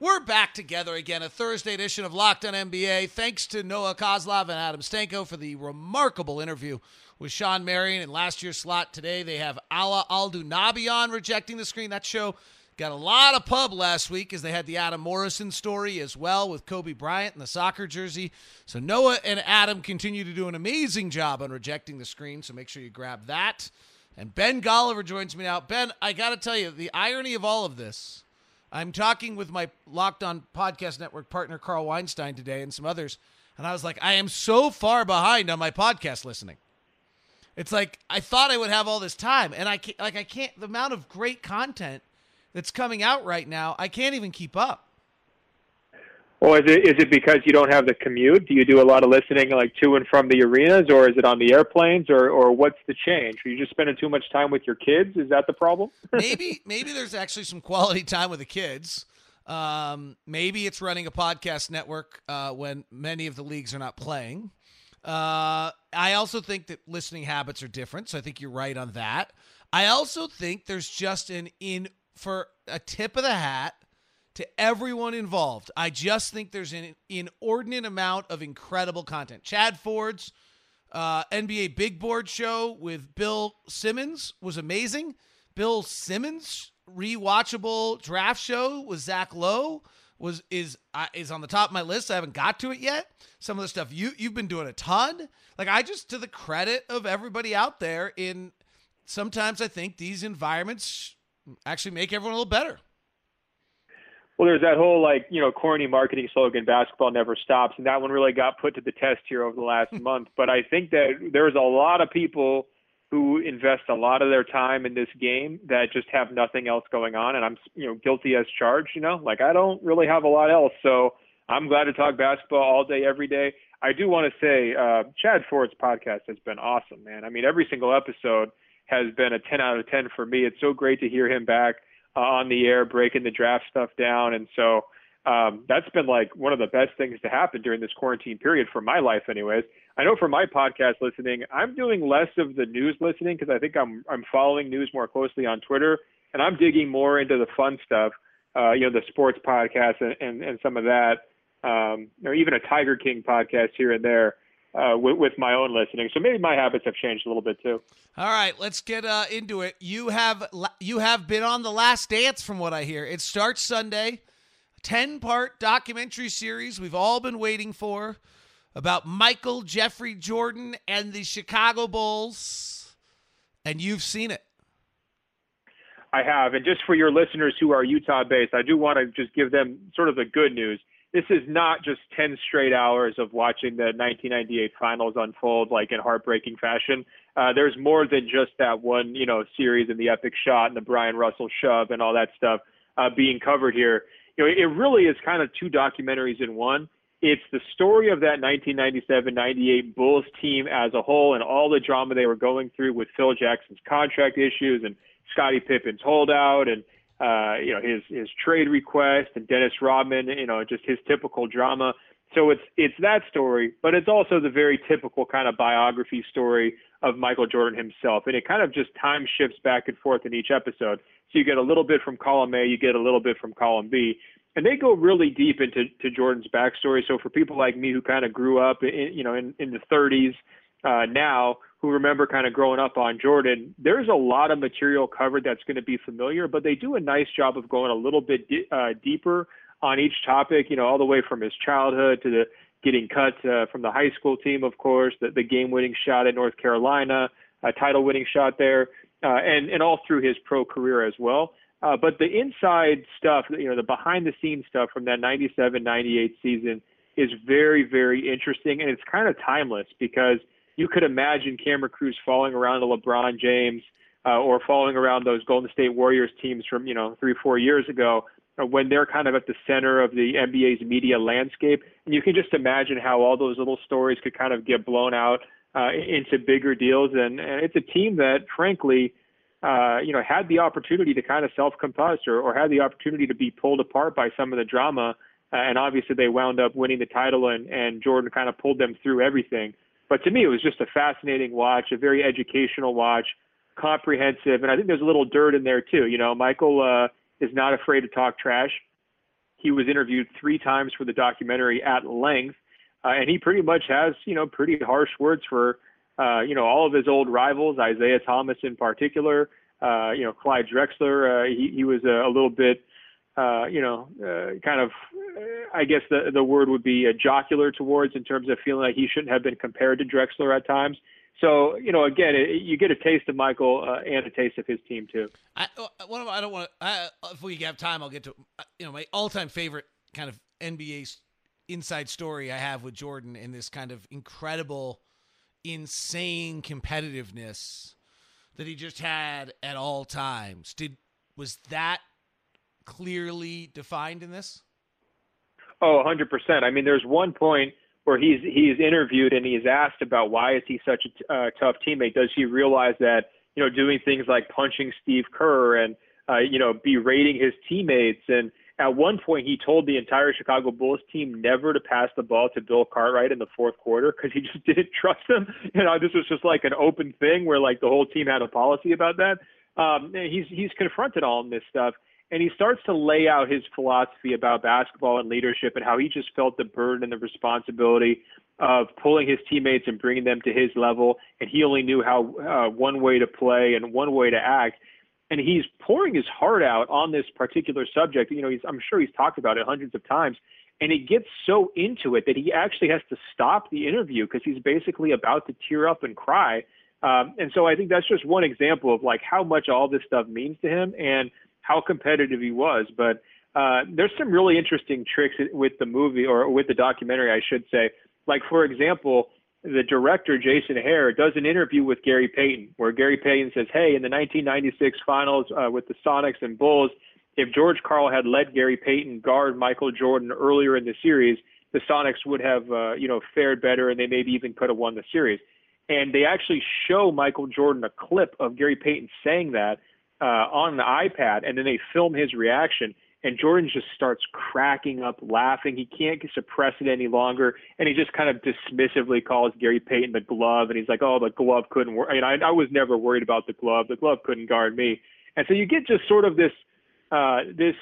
We're back together again, a Thursday edition of Locked on NBA. Thanks to Noah Kozlov and Adam Stanko for the remarkable interview with Shawn Marion in last year's slot. Today they have Alaa Abdelnaby on rejecting the screen. That show got a lot of pub last week as they had the Adam Morrison story as well with Kobe Bryant in the soccer jersey. So Noah and Adam continue to do an amazing job on rejecting the screen. So make sure you grab that. And Ben Golliver joins me now. Ben, I got to tell you, the irony of all of this I'm talking with my Locked On Podcast Network partner, Carl Weinstein, today and some others. And I was like, I am so far behind on my podcast listening. It's like I thought I would have all this time, and I can't, like I can't. The amount of great content that's coming out right now, I can't even keep up. Well, is it is it because you don't have the commute? Do you do a lot of listening like to and from the arenas, or is it on the airplanes, or or what's the change? Are you just spending too much time with your kids? Is that the problem? maybe maybe there's actually some quality time with the kids. Um, maybe it's running a podcast network uh, when many of the leagues are not playing. Uh, I also think that listening habits are different, so I think you're right on that. I also think there's just an in for a tip of the hat to everyone involved. I just think there's an inordinate amount of incredible content. Chad Ford's uh, NBA Big Board show with Bill Simmons was amazing. Bill Simmons rewatchable draft show with Zach Lowe was is uh, is on the top of my list. I haven't got to it yet. Some of the stuff you you've been doing a ton. Like I just to the credit of everybody out there in sometimes I think these environments actually make everyone a little better. Well, there's that whole like you know corny marketing slogan, "Basketball never stops," and that one really got put to the test here over the last month. But I think that there's a lot of people who invest a lot of their time in this game that just have nothing else going on, and I'm you know guilty as charged. You know, like I don't really have a lot else, so I'm glad to talk basketball all day, every day. I do want to say, uh, Chad Ford's podcast has been awesome, man. I mean, every single episode has been a 10 out of 10 for me. It's so great to hear him back uh, on the air, breaking the draft stuff down. And so um, that's been like one of the best things to happen during this quarantine period for my life, anyways. I know for my podcast listening, I'm doing less of the news listening because I think I'm I'm following news more closely on Twitter, and I'm digging more into the fun stuff, uh, you know, the sports podcast and, and, and some of that, um, or even a Tiger King podcast here and there uh, with, with, my own listening. So maybe my habits have changed a little bit too. All right, let's get uh, into it. You have you have been on the Last Dance, from what I hear. It starts Sunday, ten part documentary series we've all been waiting for about Michael Jeffrey Jordan and the Chicago Bulls, and you've seen it. I have, and just for your listeners who are Utah based, I do want to just give them sort of the good news this is not just 10 straight hours of watching the 1998 finals unfold like in heartbreaking fashion. Uh, there's more than just that one, you know, series and the epic shot and the Bryon Russell shove and all that stuff uh, being covered here. You know, it really is kind of two documentaries in one. It's the story of that 1997-98 Bulls team as a whole and all the drama they were going through with Phil Jackson's contract issues and Scottie Pippen's holdout and uh, you know, his his trade request and Dennis Rodman, you know, just his typical drama. So it's it's that story, but it's also the very typical kind of biography story of Michael Jordan himself, and it kind of just time shifts back and forth in each episode. So you get a little bit from column A, you get a little bit from column B, and they go really deep into to Jordan's backstory. So for people like me who kind of grew up, in, you know, in in the 30s, uh, now who remember kind of growing up on Jordan, there's a lot of material covered that's going to be familiar, but they do a nice job of going a little bit di- uh, deeper on each topic, you know, all the way from his childhood to the getting cut uh, from the high school team, of course, the, the game winning shot at North Carolina, a title winning shot there, uh, and, and all through his pro career as well. Uh, but the inside stuff, you know, the behind the scenes stuff from that 97 98 season is very, very interesting. And it's kind of timeless because – you could imagine Cameron Cruz falling around the LeBron James uh, or falling around those Golden State Warriors teams from you know three four years ago uh, when they're kind of at the center of the NBA's media landscape. And you can just imagine how all those little stories could kind of get blown out uh, into bigger deals. And, and it's a team that, frankly, uh, you know, had the opportunity to kind of self-compose or, or had the opportunity to be pulled apart by some of the drama. Uh, and obviously, they wound up winning the title, and, and Jordan kind of pulled them through everything. But to me, it was just a fascinating watch, a very educational watch, comprehensive, and I think there's a little dirt in there too. You know, Michael uh, is not afraid to talk trash. He was interviewed three times for the documentary at length, uh, and he pretty much has, you know, pretty harsh words for, uh, you know, all of his old rivals, Isiah Thomas in particular. Uh, you know, Clyde Drexler. Uh, he he was a, a little bit, uh, you know, uh, kind of, I guess the the word would be jocular towards in terms of feeling like he shouldn't have been compared to Drexler at times. So you know, again, it, you get a taste of Michael uh, and a taste of his team too. I uh, one of I don't want to. If we have time, I'll get to uh, you know my all-time favorite kind of NBA inside story I have with Jordan and this kind of incredible, insane competitiveness that he just had at all times. Did was that clearly defined in this? Oh, 100%. I mean, there's one point where he's he's interviewed and he's asked about why is he such a uh, tough teammate? Does he realize that you know doing things like punching Steve Kerr and uh, you know berating his teammates and at one point he told the entire Chicago Bulls team never to pass the ball to Bill Cartwright in the fourth quarter because he just didn't trust him. You know, this was just like an open thing where like the whole team had a policy about that. Um, he's he's confronted all this stuff and he starts to lay out his philosophy about basketball and leadership and how he just felt the burden and the responsibility of pulling his teammates and bringing them to his level. And he only knew how uh, one way to play and one way to act. And he's pouring his heart out on this particular subject. You know he's i'm sure he's talked about it hundreds of times. And he gets so into it that he actually has to stop the interview because he's basically about to tear up and cry. Um, and so i think that's just one example of like how much all this stuff means to him. And how competitive he was. But uh, there's some really interesting tricks with the movie or with the documentary, I should say. Like for example, the director Jason Hehir does an interview with Gary Payton, where Gary Payton says, "Hey, in the 1996 Finals uh, with the Sonics and Bulls, if George Karl had let Gary Payton guard Michael Jordan earlier in the series, the Sonics would have, uh, you know, fared better, and they maybe even could have won the series." And they actually show Michael Jordan a clip of Gary Payton saying that, uh, on the iPad, and then they film his reaction. And Jordan just starts cracking up laughing. He can't suppress it any longer, and he just kind of dismissively calls Gary Payton the glove, and he's like, "Oh, the glove couldn't work." I, I was never worried about the glove. The glove couldn't guard me. And so you get just sort of this uh, this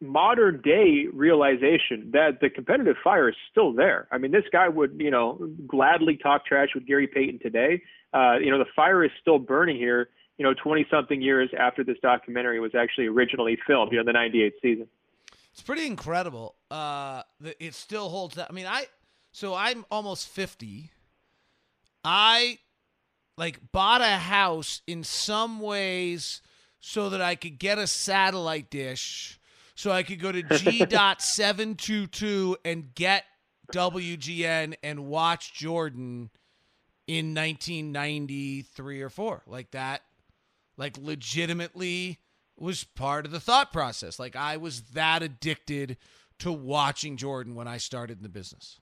modern day realization that the competitive fire is still there. I mean, this guy would, you know, gladly talk trash with Gary Payton today. Uh, you know, the fire is still burning here you know, 20 something years after this documentary was actually originally filmed, you know, the 98 season. It's pretty incredible. Uh, it still holds up. I mean, I, so I'm almost 50. I like bought a house in some ways so that I could get a satellite dish so I could go to G.722 and get WGN and watch Jordan in 1993 or 4 like that like legitimately was part of the thought process. Like I was that addicted to watching Jordan when I started in the business.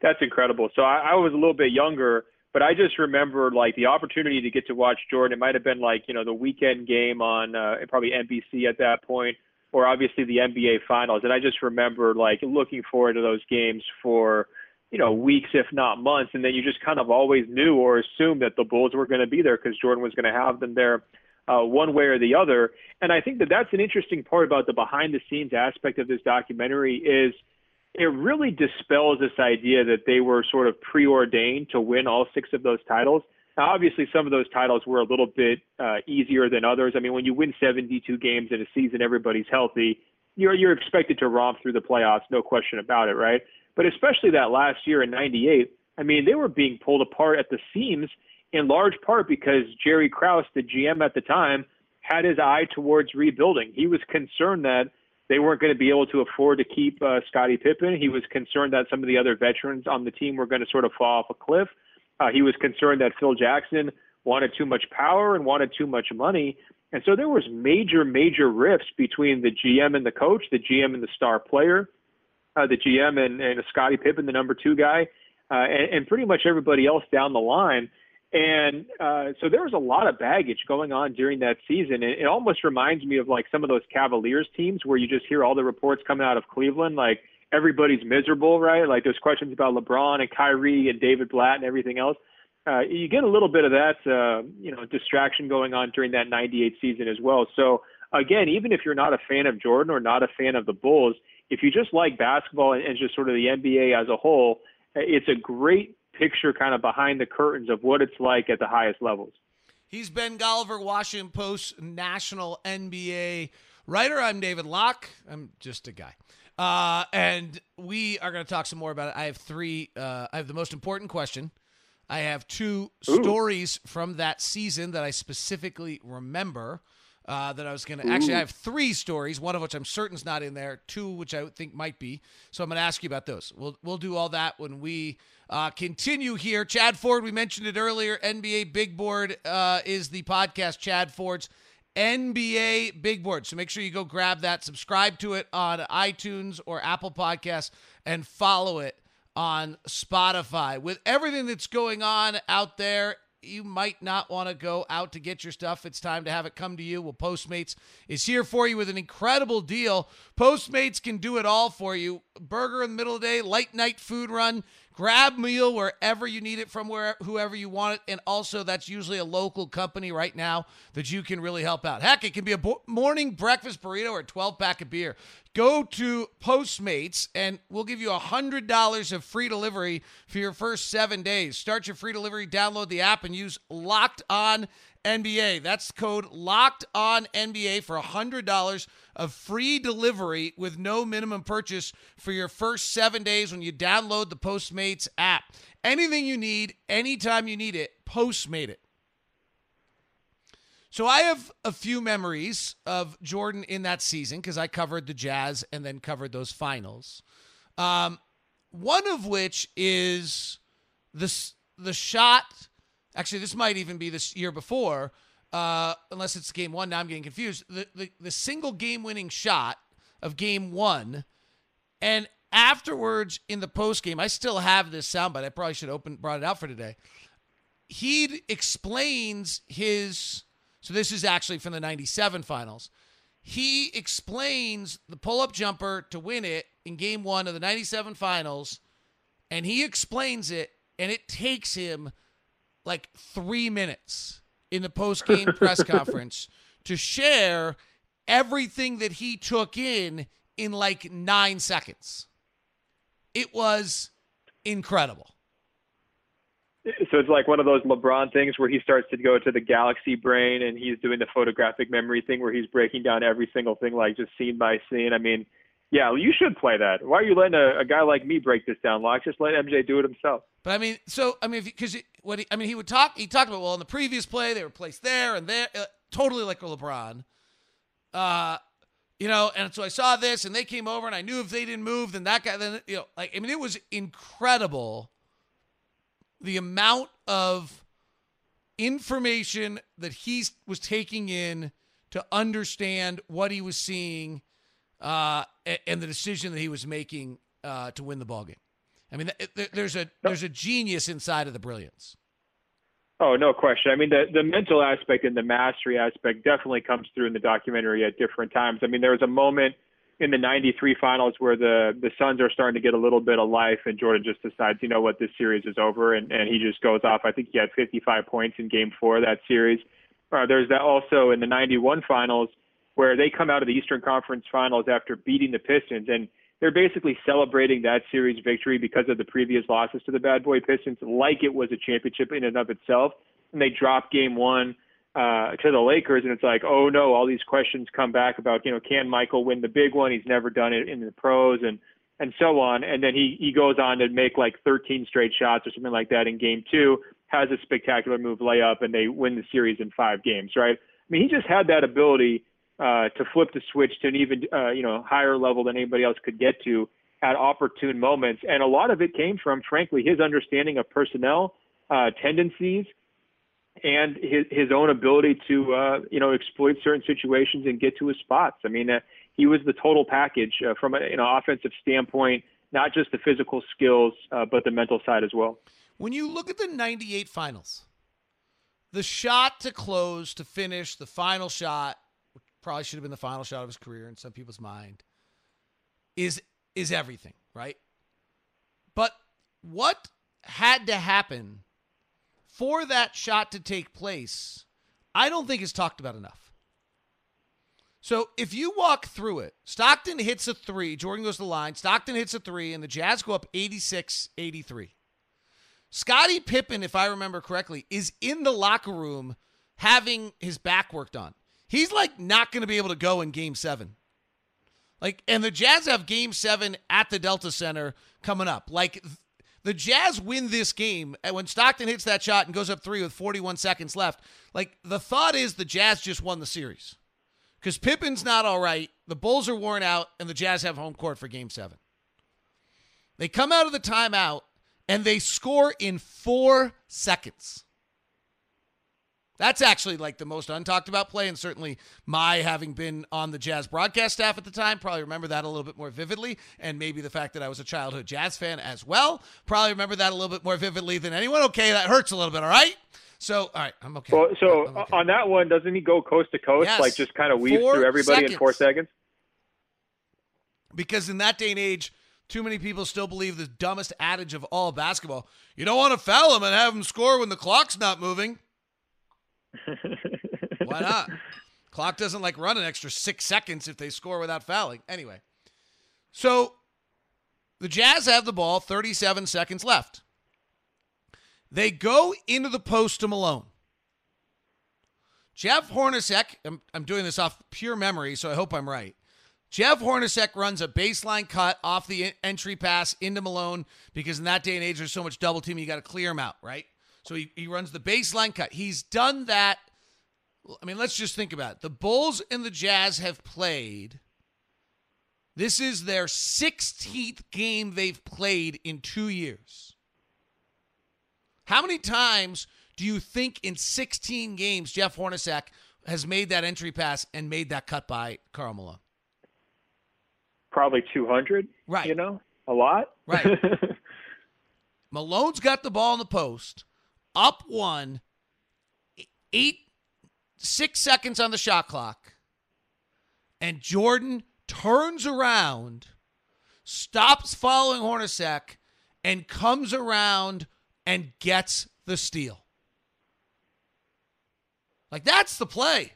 That's incredible. So I, I was a little bit younger, but I just remember like the opportunity to get to watch Jordan. It might have been like you know the weekend game on uh, probably NBC at that point, or obviously the NBA Finals. And I just remember like looking forward to those games for you know, weeks, if not months. And then you just kind of always knew or assumed that the Bulls were going to be there because Jordan was going to have them there uh, one way or the other. And I think that that's an interesting part about the behind the scenes aspect of this documentary is it really dispels this idea that they were sort of preordained to win all six of those titles. Now, obviously, some of those titles were a little bit uh, easier than others. I mean, when you win 72 games in a season, everybody's healthy. You're you're expected to romp through the playoffs, no question about it, right? But especially that last year in 98, I mean, they were being pulled apart at the seams in large part because Jerry Krause, the GM at the time, had his eye towards rebuilding. He was concerned that they weren't going to be able to afford to keep uh, Scottie Pippen. He was concerned that some of the other veterans on the team were going to sort of fall off a cliff. Uh, he was concerned that Phil Jackson wanted too much power and wanted too much money. And so there was major, major rifts between the GM and the coach, the GM and the star player uh, the GM, and, and Scottie Pippen, the number two guy, uh, and, and pretty much everybody else down the line. And uh, so there was a lot of baggage going on during that season. It, it almost reminds me of like some of those Cavaliers teams where you just hear all the reports coming out of Cleveland, like everybody's miserable, right? Like there's questions about LeBron and Kyrie and David Blatt and everything else. Uh, you get a little bit of that, uh, you know, distraction going on during that 98 season as well. So again, even if you're not a fan of Jordan or not a fan of the Bulls, if you just like basketball and, and just sort of the NBA as a whole, it's a great picture kind of behind the curtains of what it's like at the highest levels. He's Ben Golliver, Washington Post national NBA writer. I'm David Locke. I'm just a guy. Uh, and we are going to talk some more about it. I have three. Uh, I have the most important question. I have two Ooh. stories from that season that I specifically remember. Uh, that I was going to actually, I have three stories, one of which I'm certain is not in there, two which I think might be. So I'm going to ask you about those. We'll we'll do all that when we uh, continue here. Chad Ford, we mentioned it earlier. NBA Big Board uh, is the podcast. Chad Ford's NBA Big Board. So make sure you go grab that, subscribe to it on iTunes or Apple Podcasts, and follow it on Spotify. With everything that's going on out there, you might not want to go out to get your stuff. It's time to have it come to you. Well, Postmates is here for you with an incredible deal. Postmates can do it all for you. Burger in the middle of the day, late night food run, grab meal wherever you need it from where whoever you want it. And also that's usually a local company right now that you can really help out. Heck it can be a bo- morning breakfast burrito or 12 pack of beer. Go to postmates and we'll give you a $100 of free delivery for your first seven days. Start your free delivery download the app and use locked on NBA. That's code locked on NBA for $100 of free delivery with no minimum purchase for your first seven days when you download the Postmates app. Anything you need, anytime you need it, Postmate it. So I have a few memories of Jordan in that season because I covered the Jazz and then covered those finals. Um, one of which is the the shot Actually, this might even be this year before, uh, unless it's game one. Now I'm getting confused. The, the, the single game winning shot of game one, and afterwards in the post game, I still have this soundbite. I probably should open brought it out for today. He explains his. So this is actually from the '97 finals. He explains the pull up jumper to win it in game one of the '97 finals, and he explains it, and it takes him like three minutes in the post game press conference to share everything that he took in in like nine seconds. It was incredible. So it's like one of those LeBron things where he starts to go to the galaxy brain and he's doing the photographic memory thing where he's breaking down every single thing, like just scene by scene. I mean, yeah, you should play that. Why are you letting a, a guy like me break this down, Locke? Just let MJ do it himself. But I mean, so I mean, because what he, I mean, he would talk. He talked about well, in the previous play, they were placed there and there, uh, totally like LeBron. Uh, you know, and so I saw this, and they came over, and I knew if they didn't move, then that guy, then you know, like I mean, it was incredible the amount of information that he was taking in to understand what he was seeing uh, and the decision that he was making uh, to win the ball game. I mean, there's a there's a genius inside of the brilliance. Oh, no question. I mean, the the mental aspect and the mastery aspect definitely comes through in the documentary at different times. I mean, there was a moment in the 93 finals where the the Suns are starting to get a little bit of life and Jordan just decides, you know what, this series is over and and he just goes off. I think he had 55 points in game 4 of that series. Uh, there's that also in the 91 finals where they come out of the Eastern Conference finals after beating the Pistons and they're basically celebrating that series victory because of the previous losses to the Bad Boy Pistons, like it was a championship in and of itself. And they drop game one uh, to the Lakers, and it's like, oh no, all these questions come back about, you know, can Michael win the big one? He's never done it in the pros, and and so on. And then he he goes on to make like 13 straight shots or something like that in game two, has a spectacular move layup, and they win the series in five games, right? I mean, he just had that ability uh, to flip the switch to an even uh, you know higher level than anybody else could get to at opportune moments. And a lot of it came from, frankly, his understanding of personnel uh, tendencies and his his own ability to uh, you know exploit certain situations and get to his spots. I mean, uh, he was the total package from an you know, offensive standpoint, not just the physical skills, but the mental side as well. When you look at the '98 finals, the shot to close to finish the final shot probably should have been the final shot of his career in some people's mind, is is everything, right? But what had to happen for that shot to take place, I don't think is talked about enough. So if you walk through it, Stockton hits a three, Jordan goes to the line, Stockton hits a three, and the Jazz go up 86 83. Scottie Pippen, if I remember correctly, is in the locker room having his back worked on. He's like not going to be able to go in game seven. Like, and the Jazz have game seven at the Delta Center coming up. Like, the Jazz win this game, and when Stockton hits that shot and goes up three with 41 seconds left, like, the thought is the Jazz just won the series because Pippen's not all right. The Bulls are worn out, and the Jazz have home court for game seven. They come out of the timeout and they score in four seconds. That's actually like the most untalked about play, and certainly my having been on the Jazz broadcast staff at the time probably remember that a little bit more vividly, and maybe the fact that I was a childhood Jazz fan as well probably remember that a little bit more vividly than anyone. Okay, that hurts a little bit. All right. So, all right, I'm okay. Well, so I'm okay. on that one, doesn't he go coast to coast, Yes. like just kind of weave Four through everybody in four seconds. seconds? because in that day and age, too many people still believe the dumbest adage of all basketball: you don't want to foul him and have him score when the clock's not moving. Why not? Clock doesn't like run an extra six seconds if they score without fouling. Anyway, so the Jazz have the ball, 37 seconds left. They go into the post to Malone. Jeff Hornacek, I'm, I'm doing this off pure memory, so I hope I'm right. Jeff Hornacek runs a baseline cut off the entry pass into Malone because in that day and age, there's so much double teaming, you got to clear him out, right? So he, he runs the baseline cut. He's done that. I mean, let's just think about it. The Bulls and the Jazz have played. This is their 16th game they've played in two years. How many times do you think in 16 games Jeff Hornacek has made that entry pass and made that cut by Karl Malone? Probably 200. Right. You know, a lot. Right. Malone's got the ball in the post, up one, eight, six seconds on the shot clock, and Jordan turns around, stops following Hornacek, and comes around and gets the steal. Like that's the play.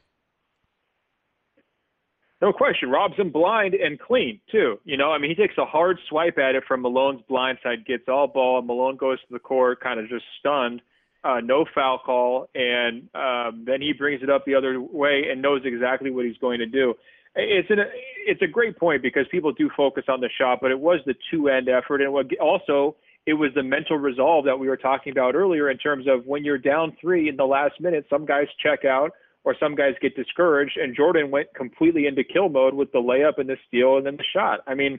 No question. Robs him blind and clean, too. You know, I mean, he takes a hard swipe at it from Malone's blind side, gets all ball. Malone goes to the court, kind of just stunned. Uh, no foul call. And um, then he brings it up the other way and knows exactly what he's going to do. It's, an, it's a great point because people do focus on the shot, but it was the two end effort. And also, it was the mental resolve that we were talking about earlier in terms of when you're down three in the last minute, some guys check out or some guys get discouraged. And Jordan went completely into kill mode with the layup and the steal and then the shot. I mean,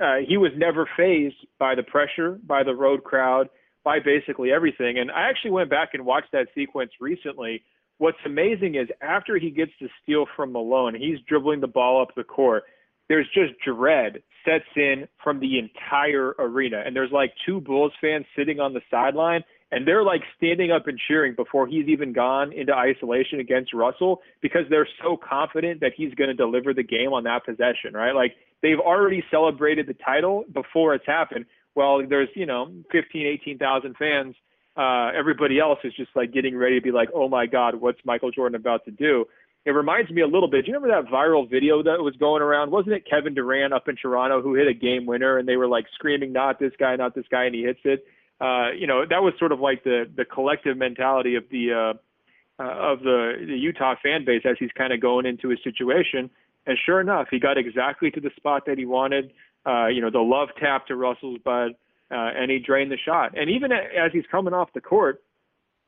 uh, he was never phased by the pressure, by the road crowd, by basically everything. And I actually went back and watched that sequence recently. What's amazing is after he gets the steal from Malone, he's dribbling the ball up the court. There's just dread sets in from the entire arena. And there's like two Bulls fans sitting on the sideline and they're like standing up and cheering before he's even gone into isolation against Russell because they're so confident that he's going to deliver the game on that possession, right? Like they've already celebrated the title before it's happened. Well, there's, you know, 15, 18,000 fans. Uh, everybody else is just like getting ready to be like, oh my God, what's Michael Jordan about to do? It reminds me a little bit. Do you remember that viral video that was going around? Wasn't it Kevin Durant up in Toronto who hit a game winner and they were like screaming, not this guy, not this guy, and he hits it? Uh, you know, that was sort of like the the collective mentality of the uh, uh, of the, the Utah fan base as he's kind of going into his situation. And sure enough, he got exactly to the spot that he wanted. Uh, you know, the love tap to Russell's bud, uh, and he drained the shot. And even as he's coming off the court,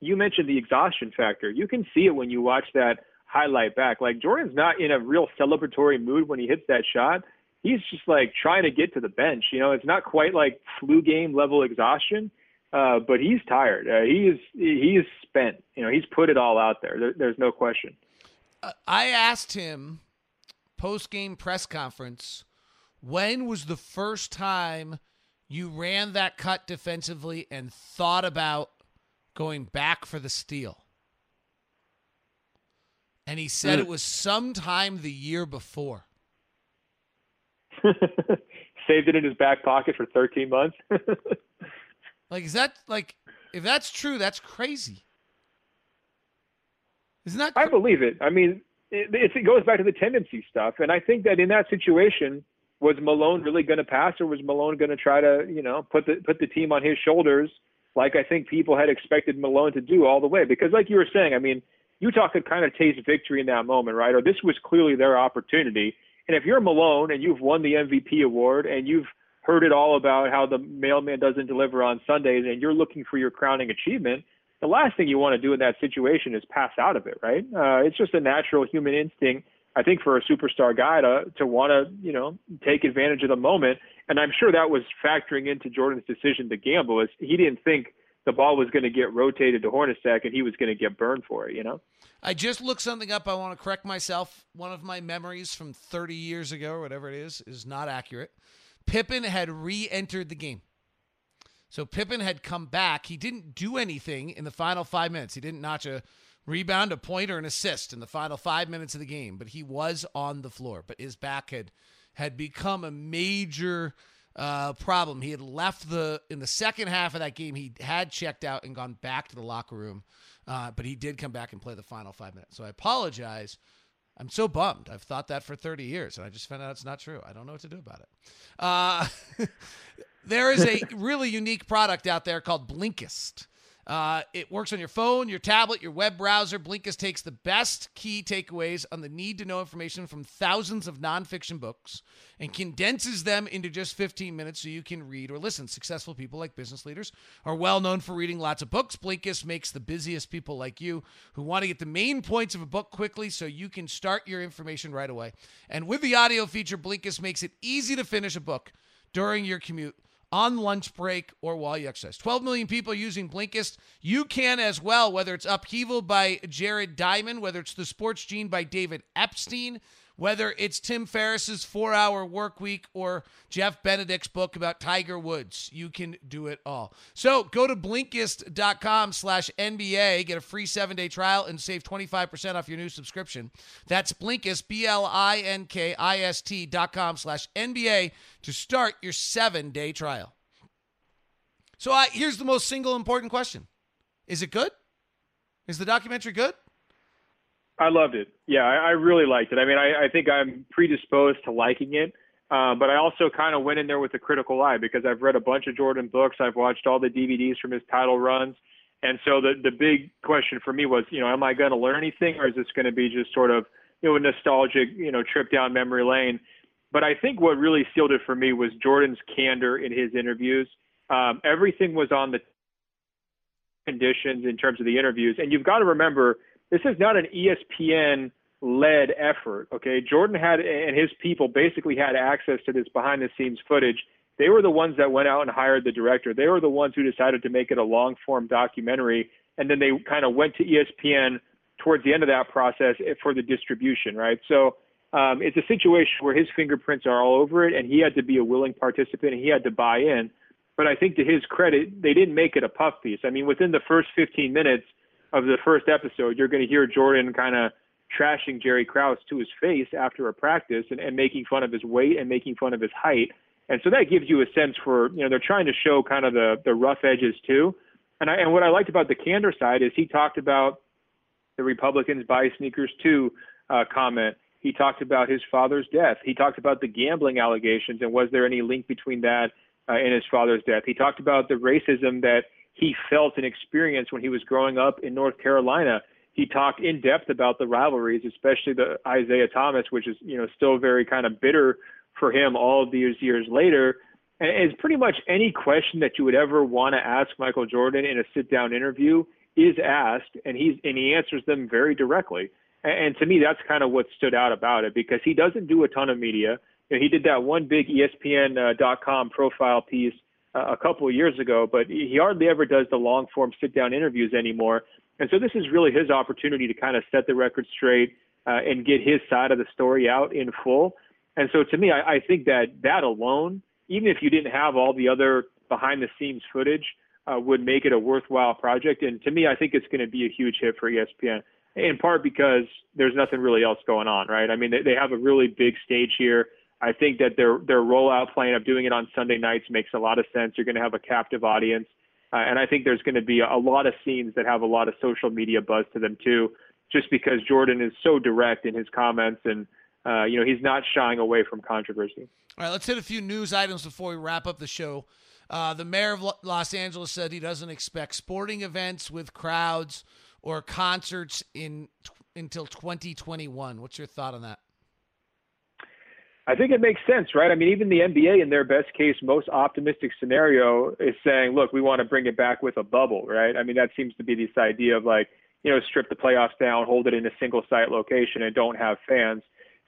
you mentioned the exhaustion factor. You can see it when you watch that highlight back. Like Jordan's not in a real celebratory mood when he hits that shot. He's just like trying to get to the bench. You know, it's not quite like flu game level exhaustion, uh, but he's tired. Uh, he is he is spent. You know, he's put it all out there. there there's no question. Uh, I asked him post game press conference when was the first time you ran that cut defensively and thought about going back for the steal? And he said Mm. it was sometime the year before. Saved it in his back pocket for 13 months. Like, is that like, if that's true, that's crazy. Isn't that? I believe it. I mean, it, it goes back to the tendency stuff. And I think that in that situation, was Malone really going to pass, or was Malone going to try to, you know, put the put the team on his shoulders, like I think people had expected Malone to do all the way? Because, like you were saying, I mean, Utah could kind of taste victory in that moment, right? Or this was clearly their opportunity. And if you're Malone and you've won the MVP award and you've heard it all about how the mailman doesn't deliver on Sundays and you're looking for your crowning achievement, the last thing you want to do in that situation is pass out of it, right? Uh, it's just a natural human instinct, I think, for a superstar guy to to want to, you know, take advantage of the moment. And I'm sure that was factoring into Jordan's decision to gamble. Is he didn't think the ball was going to get rotated to Hornacek and he was going to get burned for it, you know? I just looked something up. I want to correct myself. One of my memories from 30 years ago, or whatever it is, is not accurate. Pippen had re entered the game. So Pippen had come back. He didn't do anything in the final five minutes. He didn't notch a rebound, a point, or an assist in the final five minutes of the game, but he was on the floor. But his back had had become a major uh, problem. He had left the in the second half of that game. He had checked out and gone back to the locker room, uh, but he did come back and play the final five minutes. So I apologize. I'm so bummed. I've thought that for 30 years, and I just found out it's not true. I don't know what to do about it. Uh, there is a really unique product out there called Blinkist. Uh, it works on your phone, your tablet, your web browser. Blinkist takes the best key takeaways on the need to know information from thousands of nonfiction books and condenses them into just 15 minutes so you can read or listen. Successful people like business leaders are well known for reading lots of books. Blinkist makes the busiest people like you who want to get the main points of a book quickly so you can start your information right away. And with the audio feature, Blinkist makes it easy to finish a book during your commute on lunch break or while you exercise. 12 million people using Blinkist. You can as well, whether it's Upheaval by Jared Diamond, whether it's The Sports Gene by David Epstein, whether it's Tim Ferriss's four hour work week or Jeff Benedict's book about Tiger Woods. You can do it all. So go to Blinkist.com slash NBA, get a free seven day trial, and save 25% off your new subscription. That's Blinkist, B L I N K I S T dot com slash NBA to start your seven day trial. So I, here's the most single important question Is it good? Is the documentary good? I loved it. Yeah, I, I really liked it. I mean, I, I think I'm predisposed to liking it, um, but I also kind of went in there with a critical eye because I've read a bunch of Jordan books. I've watched all the DVDs from his title runs. And so the the big question for me was, you know, am I going to learn anything, or is this going to be just sort of, you know, a nostalgic, you know, trip down memory lane? But I think what really sealed it for me was Jordan's candor in his interviews. Um, everything was on the conditions in terms of the interviews, and you've got to remember this is not an ESPN led effort. Okay, Jordan had and his people basically had access to this behind the scenes footage. They were the ones that went out and hired the director. They were the ones who decided to make it a long form documentary, and then they kind of went to ESPN towards the end of that process for the distribution. Right, so. Um, it's a situation where his fingerprints are all over it, and he had to be a willing participant, and he had to buy in. But I think to his credit, they didn't make it a puff piece. I mean, within the first 15 minutes, of the first episode, you're going to hear Jordan kind of trashing Jerry Krause to his face after a practice and, and making fun of his weight and making fun of his height. And so that gives you a sense for, you know, they're trying to show kind of the, the rough edges too. And I, and what I liked about the candor side is he talked about the Republicans buy sneakers too uh, comment. He talked about his father's death. He talked about the gambling allegations and was there any link between that uh, and his father's death. He talked about the racism that he felt and experienced when he was growing up in North Carolina. He talked in depth about the rivalries, especially the Isiah Thomas, which is you know still very kind of bitter for him all these years later. And it's pretty much any question that you would ever want to ask Michael Jordan in a sit-down interview is asked, and he's and he answers them very directly. And, to me, that's kind of what stood out about it because he doesn't do a ton of media. You know, he did that one big ESPN.com uh, profile piece a couple of years ago, but he hardly ever does the long form sit down interviews anymore. And so this is really his opportunity to kind of set the record straight uh, and get his side of the story out in full. And so to me, I, I think that that alone, even if you didn't have all the other behind the scenes footage, uh, would make it a worthwhile project. And to me, I think it's going to be a huge hit for ESPN, in part because there's nothing really else going on, right? I mean, they, they have a really big stage here. I think that their their rollout plan of doing it on Sunday nights makes a lot of sense. You're going to have a captive audience, uh, and I think there's going to be a, a lot of scenes that have a lot of social media buzz to them too. just because Jordan is so direct in his comments and uh, you know he's not shying away from controversy. All right, let's hit a few news items before we wrap up the show. Uh, the mayor of Los Angeles said he doesn't expect sporting events with crowds or concerts in until 2021. What's your thought on that? I think it makes sense, right? I mean, even the NBA, in their best case, most optimistic scenario, is saying, look, we want to bring it back with a bubble, right? I mean, that seems to be this idea of like, you know, strip the playoffs down, hold it in a single site location, and don't have fans.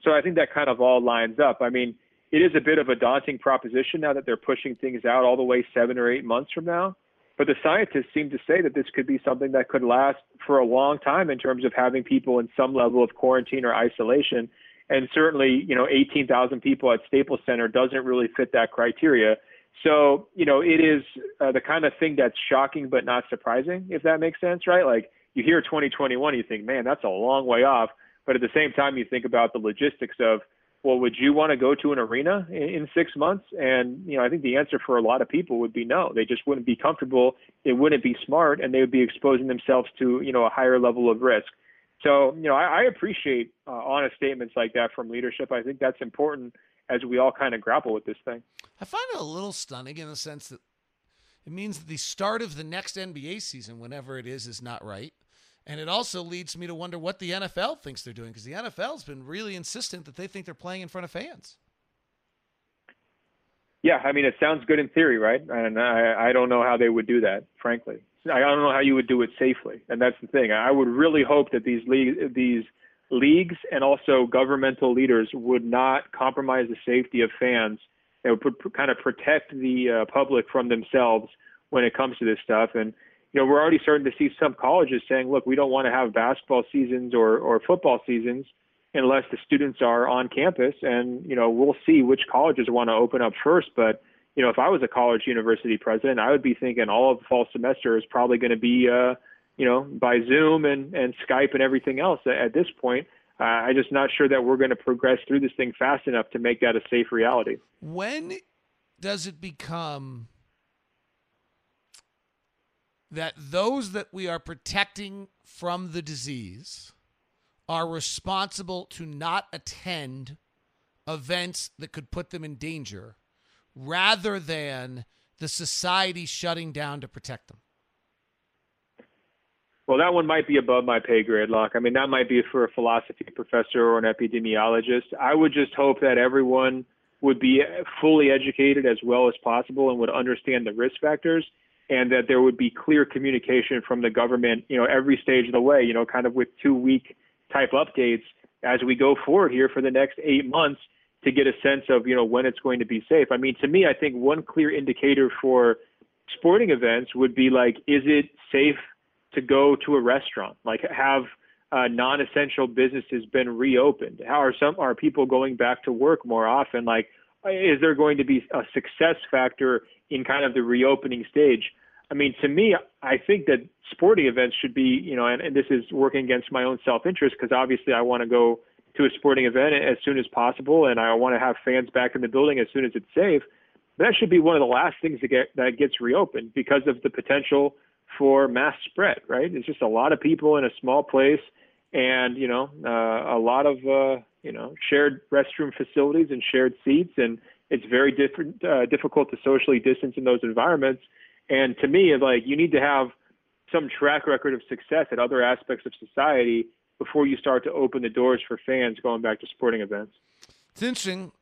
So I think that kind of all lines up. I mean, it is a bit of a daunting proposition now that they're pushing things out all the way seven or eight months from now. But the scientists seem to say that this could be something that could last for a long time in terms of having people in some level of quarantine or isolation. And certainly, you know, 18,000 people at Staples Center doesn't really fit that criteria. So, you know, it is uh, the kind of thing that's shocking but not surprising, if that makes sense, right? Like you hear 2021, you think, man, that's a long way off. But at the same time, you think about the logistics of, well, would you want to go to an arena in, in six months? And, you know, I think the answer for a lot of people would be no. They just wouldn't be comfortable. It wouldn't be smart, and they would be exposing themselves to, you know, a higher level of risk. So, you know, I, I appreciate uh, honest statements like that from leadership. I think that's important as we all kind of grapple with this thing. I find it a little stunning in the sense that it means that the start of the next NBA season, whenever it is, is not right. And it also leads me to wonder what the NFL thinks they're doing because the NFL's been really insistent that they think they're playing in front of fans. Yeah, I mean, it sounds good in theory, right? And I, I don't know how they would do that, frankly. I don't know how you would do it safely, and that's the thing. I would really hope that these leagues, these leagues, and also governmental leaders would not compromise the safety of fans. They would kind of protect the uh, public from themselves when it comes to this stuff. And you know, we're already starting to see some colleges saying, "Look, we don't want to have basketball seasons or or football seasons unless the students are on campus." And you know, we'll see which colleges want to open up first, but you know, if I was a college university president, I would be thinking all of the fall semester is probably going to be, uh, you know, by Zoom and, and Skype and everything else at this point. Uh, I'm just not sure that we're going to progress through this thing fast enough to make that a safe reality. When does it become that those that we are protecting from the disease are responsible to not attend events that could put them in danger rather than the society shutting down to protect them? Well, that one might be above my pay grade, Locke. I mean, that might be for a philosophy professor or an epidemiologist. I would just hope that everyone would be fully educated as well as possible and would understand the risk factors and that there would be clear communication from the government, you know, every stage of the way, you know, kind of with two week type updates as we go forward here for the next eight months to get a sense of you know when it's going to be safe. I mean, to me, I think one clear indicator for sporting events would be like, is it safe to go to a restaurant? Like, have uh, non-essential businesses been reopened? How are some are people going back to work more often? Like, is there going to be a success factor in kind of the reopening stage? I mean, to me, I think that sporting events should be, you know, and, and this is working against my own self-interest because obviously I want to go to a sporting event as soon as possible, and I want to have fans back in the building as soon as it's safe. That should be one of the last things to get that gets reopened because of the potential for mass spread. Right? It's just a lot of people in a small place, and you know, uh, a lot of uh, you know shared restroom facilities and shared seats, and it's very different, uh, difficult to socially distance in those environments. And to me, like you need to have some track record of success at other aspects of society before you start to open the doors for fans going back to sporting events. It's interesting.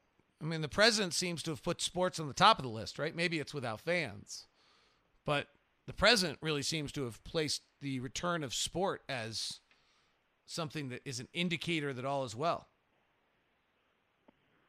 I mean, the president seems to have put sports on the top of the list, right? Maybe it's without fans, but the president really seems to have placed the return of sport as something that is an indicator that all is well.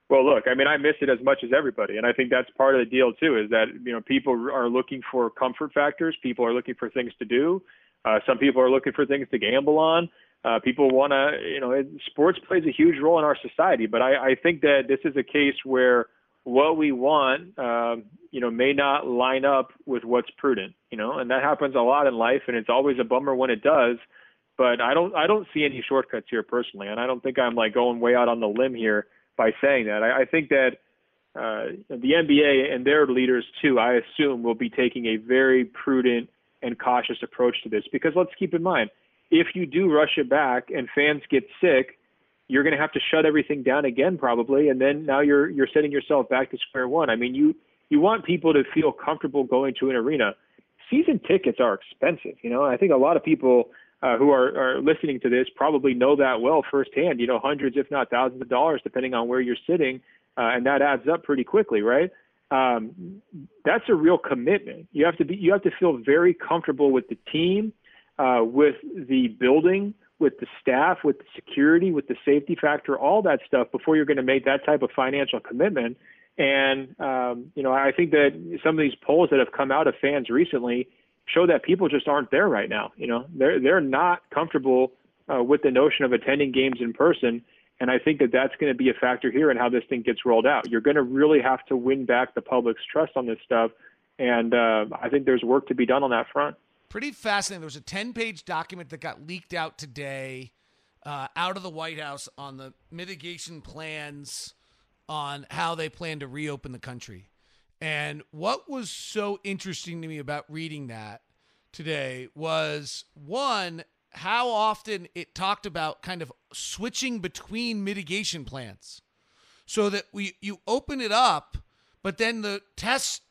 Well, look, I mean, I miss it as much as everybody, and I think that's part of the deal too. Is that you know people are looking for comfort factors, people are looking for things to do, uh, some people are looking for things to gamble on. Uh, people want to, you know, it, sports plays a huge role in our society, but I, I think that this is a case where what we want, um, you know, may not line up with what's prudent, you know, and that happens a lot in life, and it's always a bummer when it does. But I don't, I don't see any shortcuts here personally, and I don't think I'm like going way out on the limb here by saying that. I, I think that uh, the NBA and their leaders too, I assume, will be taking a very prudent and cautious approach to this because let's keep in mind if you do rush it back and fans get sick, you're going to have to shut everything down again probably, and then now you're you're setting yourself back to square one. I mean, you you want people to feel comfortable going to an arena. Season tickets are expensive. You know, I think a lot of people uh, who are, are listening to this probably know that well firsthand. You know, hundreds, if not thousands of dollars, depending on where you're sitting, uh, and that adds up pretty quickly, right? Um, that's a real commitment. You have to be, you have to feel very comfortable with the team, uh, with the building, with the staff, with the security, with the safety factor, all that stuff before you're going to make that type of financial commitment. And um, you know, I think that some of these polls that have come out of fans recently show that people just aren't there right now. You know, they're they're not comfortable uh, with the notion of attending games in person. And I think that that's going to be a factor here in how this thing gets rolled out. You're going to really have to win back the public's trust on this stuff. And uh, I think there's work to be done on that front. Pretty fascinating. There was a 10 page document that got leaked out today uh, out of the White House on the mitigation plans on how they plan to reopen the country. And what was so interesting to me about reading that today was one, how often it talked about kind of switching between mitigation plans so that we you open it up but then the tests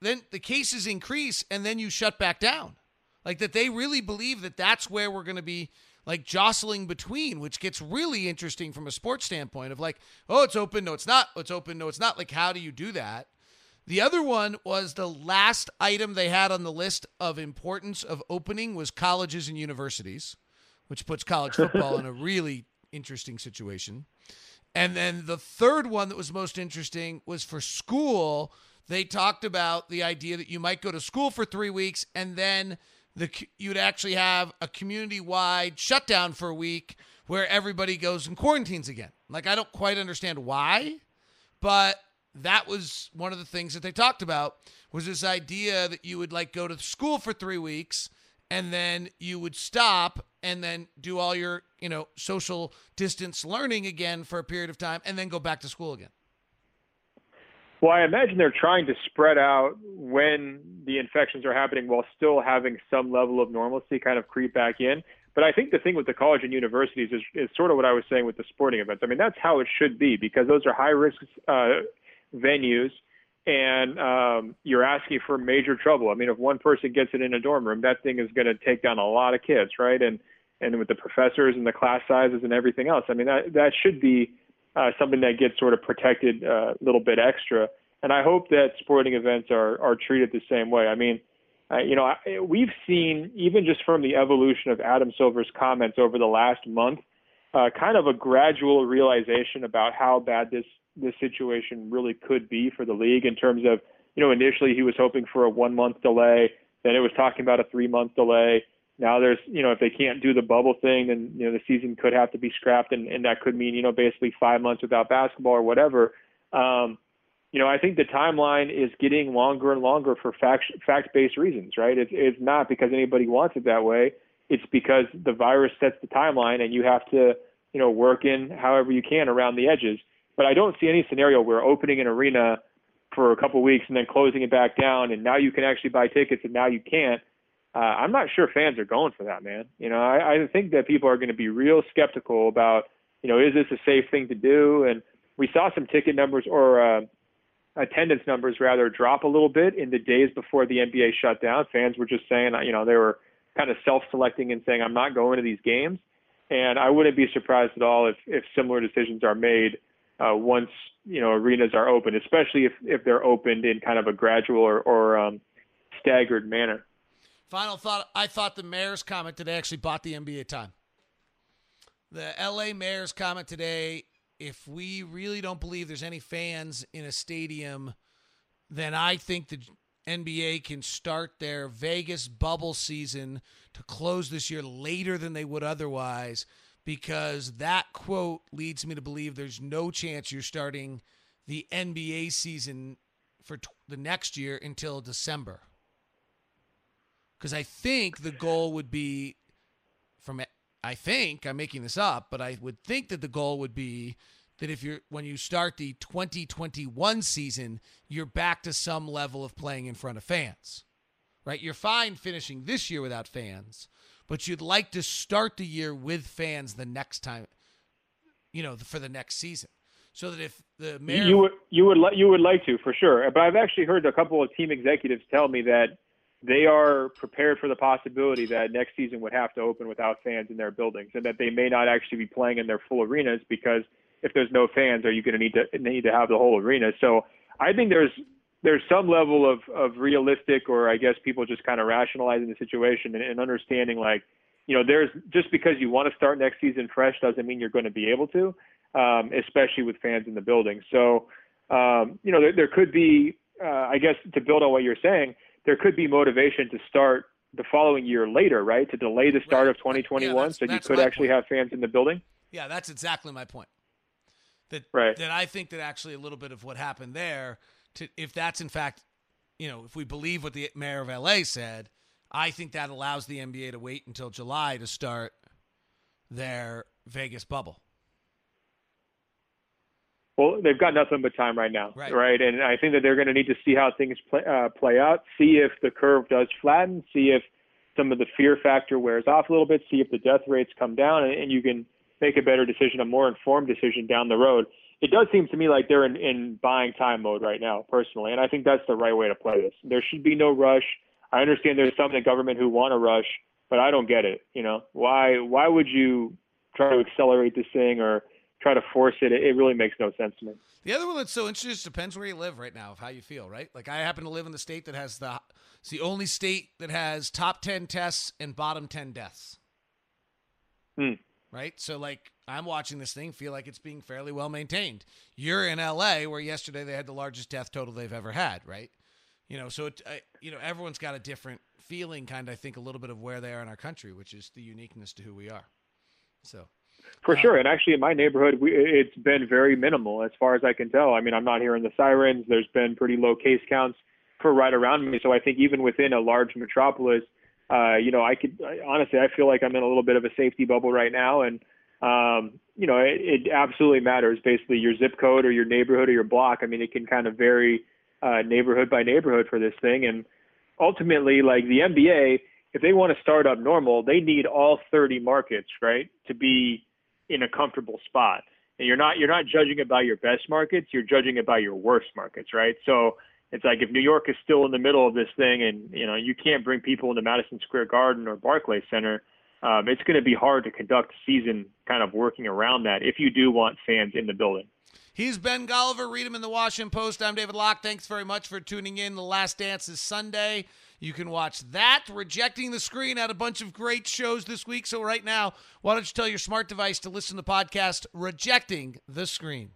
then the cases increase and then you shut back down like that they really believe that that's where we're going to be like jostling between which gets really interesting from a sports standpoint of like oh it's open no it's not oh, it's open no it's not like how do you do that the other one was the last item they had on the list of importance of opening was colleges and universities, which puts college football in a really interesting situation. And then the third one that was most interesting was for school. They talked about the idea that you might go to school for three weeks and then the you'd actually have a community-wide shutdown for a week where everybody goes and quarantines again. Like I don't quite understand why, but that was one of the things that they talked about was this idea that you would like go to school for three weeks and then you would stop and then do all your you know social distance learning again for a period of time and then go back to school again well i imagine they're trying to spread out when the infections are happening while still having some level of normalcy kind of creep back in but I think the thing with the college and universities is, is sort of what I was saying with the sporting events. I mean, that's how it should be because those are high risk uh, venues and um, you're asking for major trouble. I mean, if one person gets it in a dorm room, that thing is going to take down a lot of kids, right? And and with the professors and the class sizes and everything else, I mean, that that should be uh, something that gets sort of protected uh, a little bit extra. And I hope that sporting events are are treated the same way. I mean, uh, you know, I, we've seen even just from the evolution of Adam Silver's comments over the last month, uh, kind of a gradual realization about how bad this this situation really could be for the league in terms of, you know, initially he was hoping for a one month delay, then it was talking about a three month delay. Now there's, you know, if they can't do the bubble thing, then you know the season could have to be scrapped, and, and that could mean, you know, basically five months without basketball or whatever. Um, you know, I think the timeline is getting longer and longer for fact fact based reasons, right? It's it's not because anybody wants it that way. It's because the virus sets the timeline, and you have to, you know, work in however you can around the edges. But I don't see any scenario where opening an arena for a couple of weeks and then closing it back down, and now you can actually buy tickets and now you can't. Uh, I'm not sure fans are going for that, man. You know, I, I think that people are going to be real skeptical about, you know, is this a safe thing to do? And we saw some ticket numbers or uh, attendance numbers rather drop a little bit in the days before the NBA shut down. Fans were just saying, you know, they were kind of self-selecting and saying, I'm not going to these games. And I wouldn't be surprised at all if, if similar decisions are made uh, once you know arenas are open, especially if if they're opened in kind of a gradual or, or um, staggered manner. Final thought: I thought the mayor's comment today actually bought the NBA time. The LA mayor's comment today: if we really don't believe there's any fans in a stadium, then I think the NBA can start their Vegas bubble season to close this year later than they would otherwise because that quote leads me to believe there's no chance you're starting the NBA season for t- the next year until December. Because I think the goal would be from I think I'm making this up, but I would think that the goal would be that if you're when you start the 2021 season, you're back to some level of playing in front of fans. Right? You're fine finishing this year without fans, but you'd like to start the year with fans the next time, you know, for the next season. So that if the mayor you would you would li- you would like to for sure, but I've actually heard a couple of team executives tell me that they are prepared for the possibility that next season would have to open without fans in their buildings, and that they may not actually be playing in their full arenas because if there's no fans, are you going to need to need to have the whole arena? So I think there's there's some level of of realistic, or I guess people just kind of rationalizing the situation and, and understanding like, you know, there's just because you want to start next season fresh doesn't mean you're going to be able to, um, especially with fans in the building. So, um, you know, there, there could be, uh, I guess, to build on what you're saying, there could be motivation to start the following year later, right? To delay the start Right. of 2021, Yeah, that's- so you could actually point. have fans in the building. Yeah, that's exactly my point. That Right. that I think that actually a little bit of what happened there, to if that's in fact, you know, if we believe what the mayor of LA said, I think that allows the NBA to wait until July to start their Vegas bubble. Well, they've got nothing but time right now, Right. And I think that they're going to need to see how things play, uh, play out, see if the curve does flatten, see if some of the fear factor wears off a little bit, see if the death rates come down, and, and you can make a better decision, a more informed decision down the road. It does seem to me like they're in, in buying time mode right now, personally, and I think that's the right way to play this. There should be no rush. I understand there's some in the government who want to rush, but I don't get it. You know, why why would you try to accelerate this thing or try to force it? It, it really makes no sense to me. The other one that's so interesting just depends where you live right now of how you feel, right? Like I happen to live in the state that has the it's the only state that has top ten tests and bottom ten deaths. Hmm. Right? So like I'm watching this thing, feel like it's being fairly well maintained. You're in LA where yesterday they had the largest death total they've ever had, right? You know, so it, I, you know, everyone's got a different feeling, kind of. I think a little bit of where they are in our country, which is the uniqueness to who we are. So, For sure, and actually in my neighborhood, we, it's been very minimal as far as I can tell. I mean, I'm not hearing the sirens. There's been pretty low case counts for right around me. So I think even within a large metropolis, uh, you know, I could I, honestly, I feel like I'm in a little bit of a safety bubble right now, and um, you know, it, it absolutely matters. Basically, your zip code or your neighborhood or your block. I mean, it can kind of vary uh, neighborhood by neighborhood for this thing, and ultimately, like the NBA, if they want to start up normal, they need all 30 markets, right, to be in a comfortable spot. And you're not you're not judging it by your best markets, you're judging it by your worst markets, right? So it's like if New York is still in the middle of this thing, and you know you can't bring people into Madison Square Garden or Barclays Center, um, it's going to be hard to conduct season kind of working around that if you do want fans in the building. He's Ben Golliver. Read him in the Washington Post. I'm David Locke. Thanks very much for tuning in. The Last Dance is Sunday. You can watch that. Rejecting the Screen had a bunch of great shows this week. So, right now, why don't you tell your smart device to listen to the podcast Rejecting the Screen?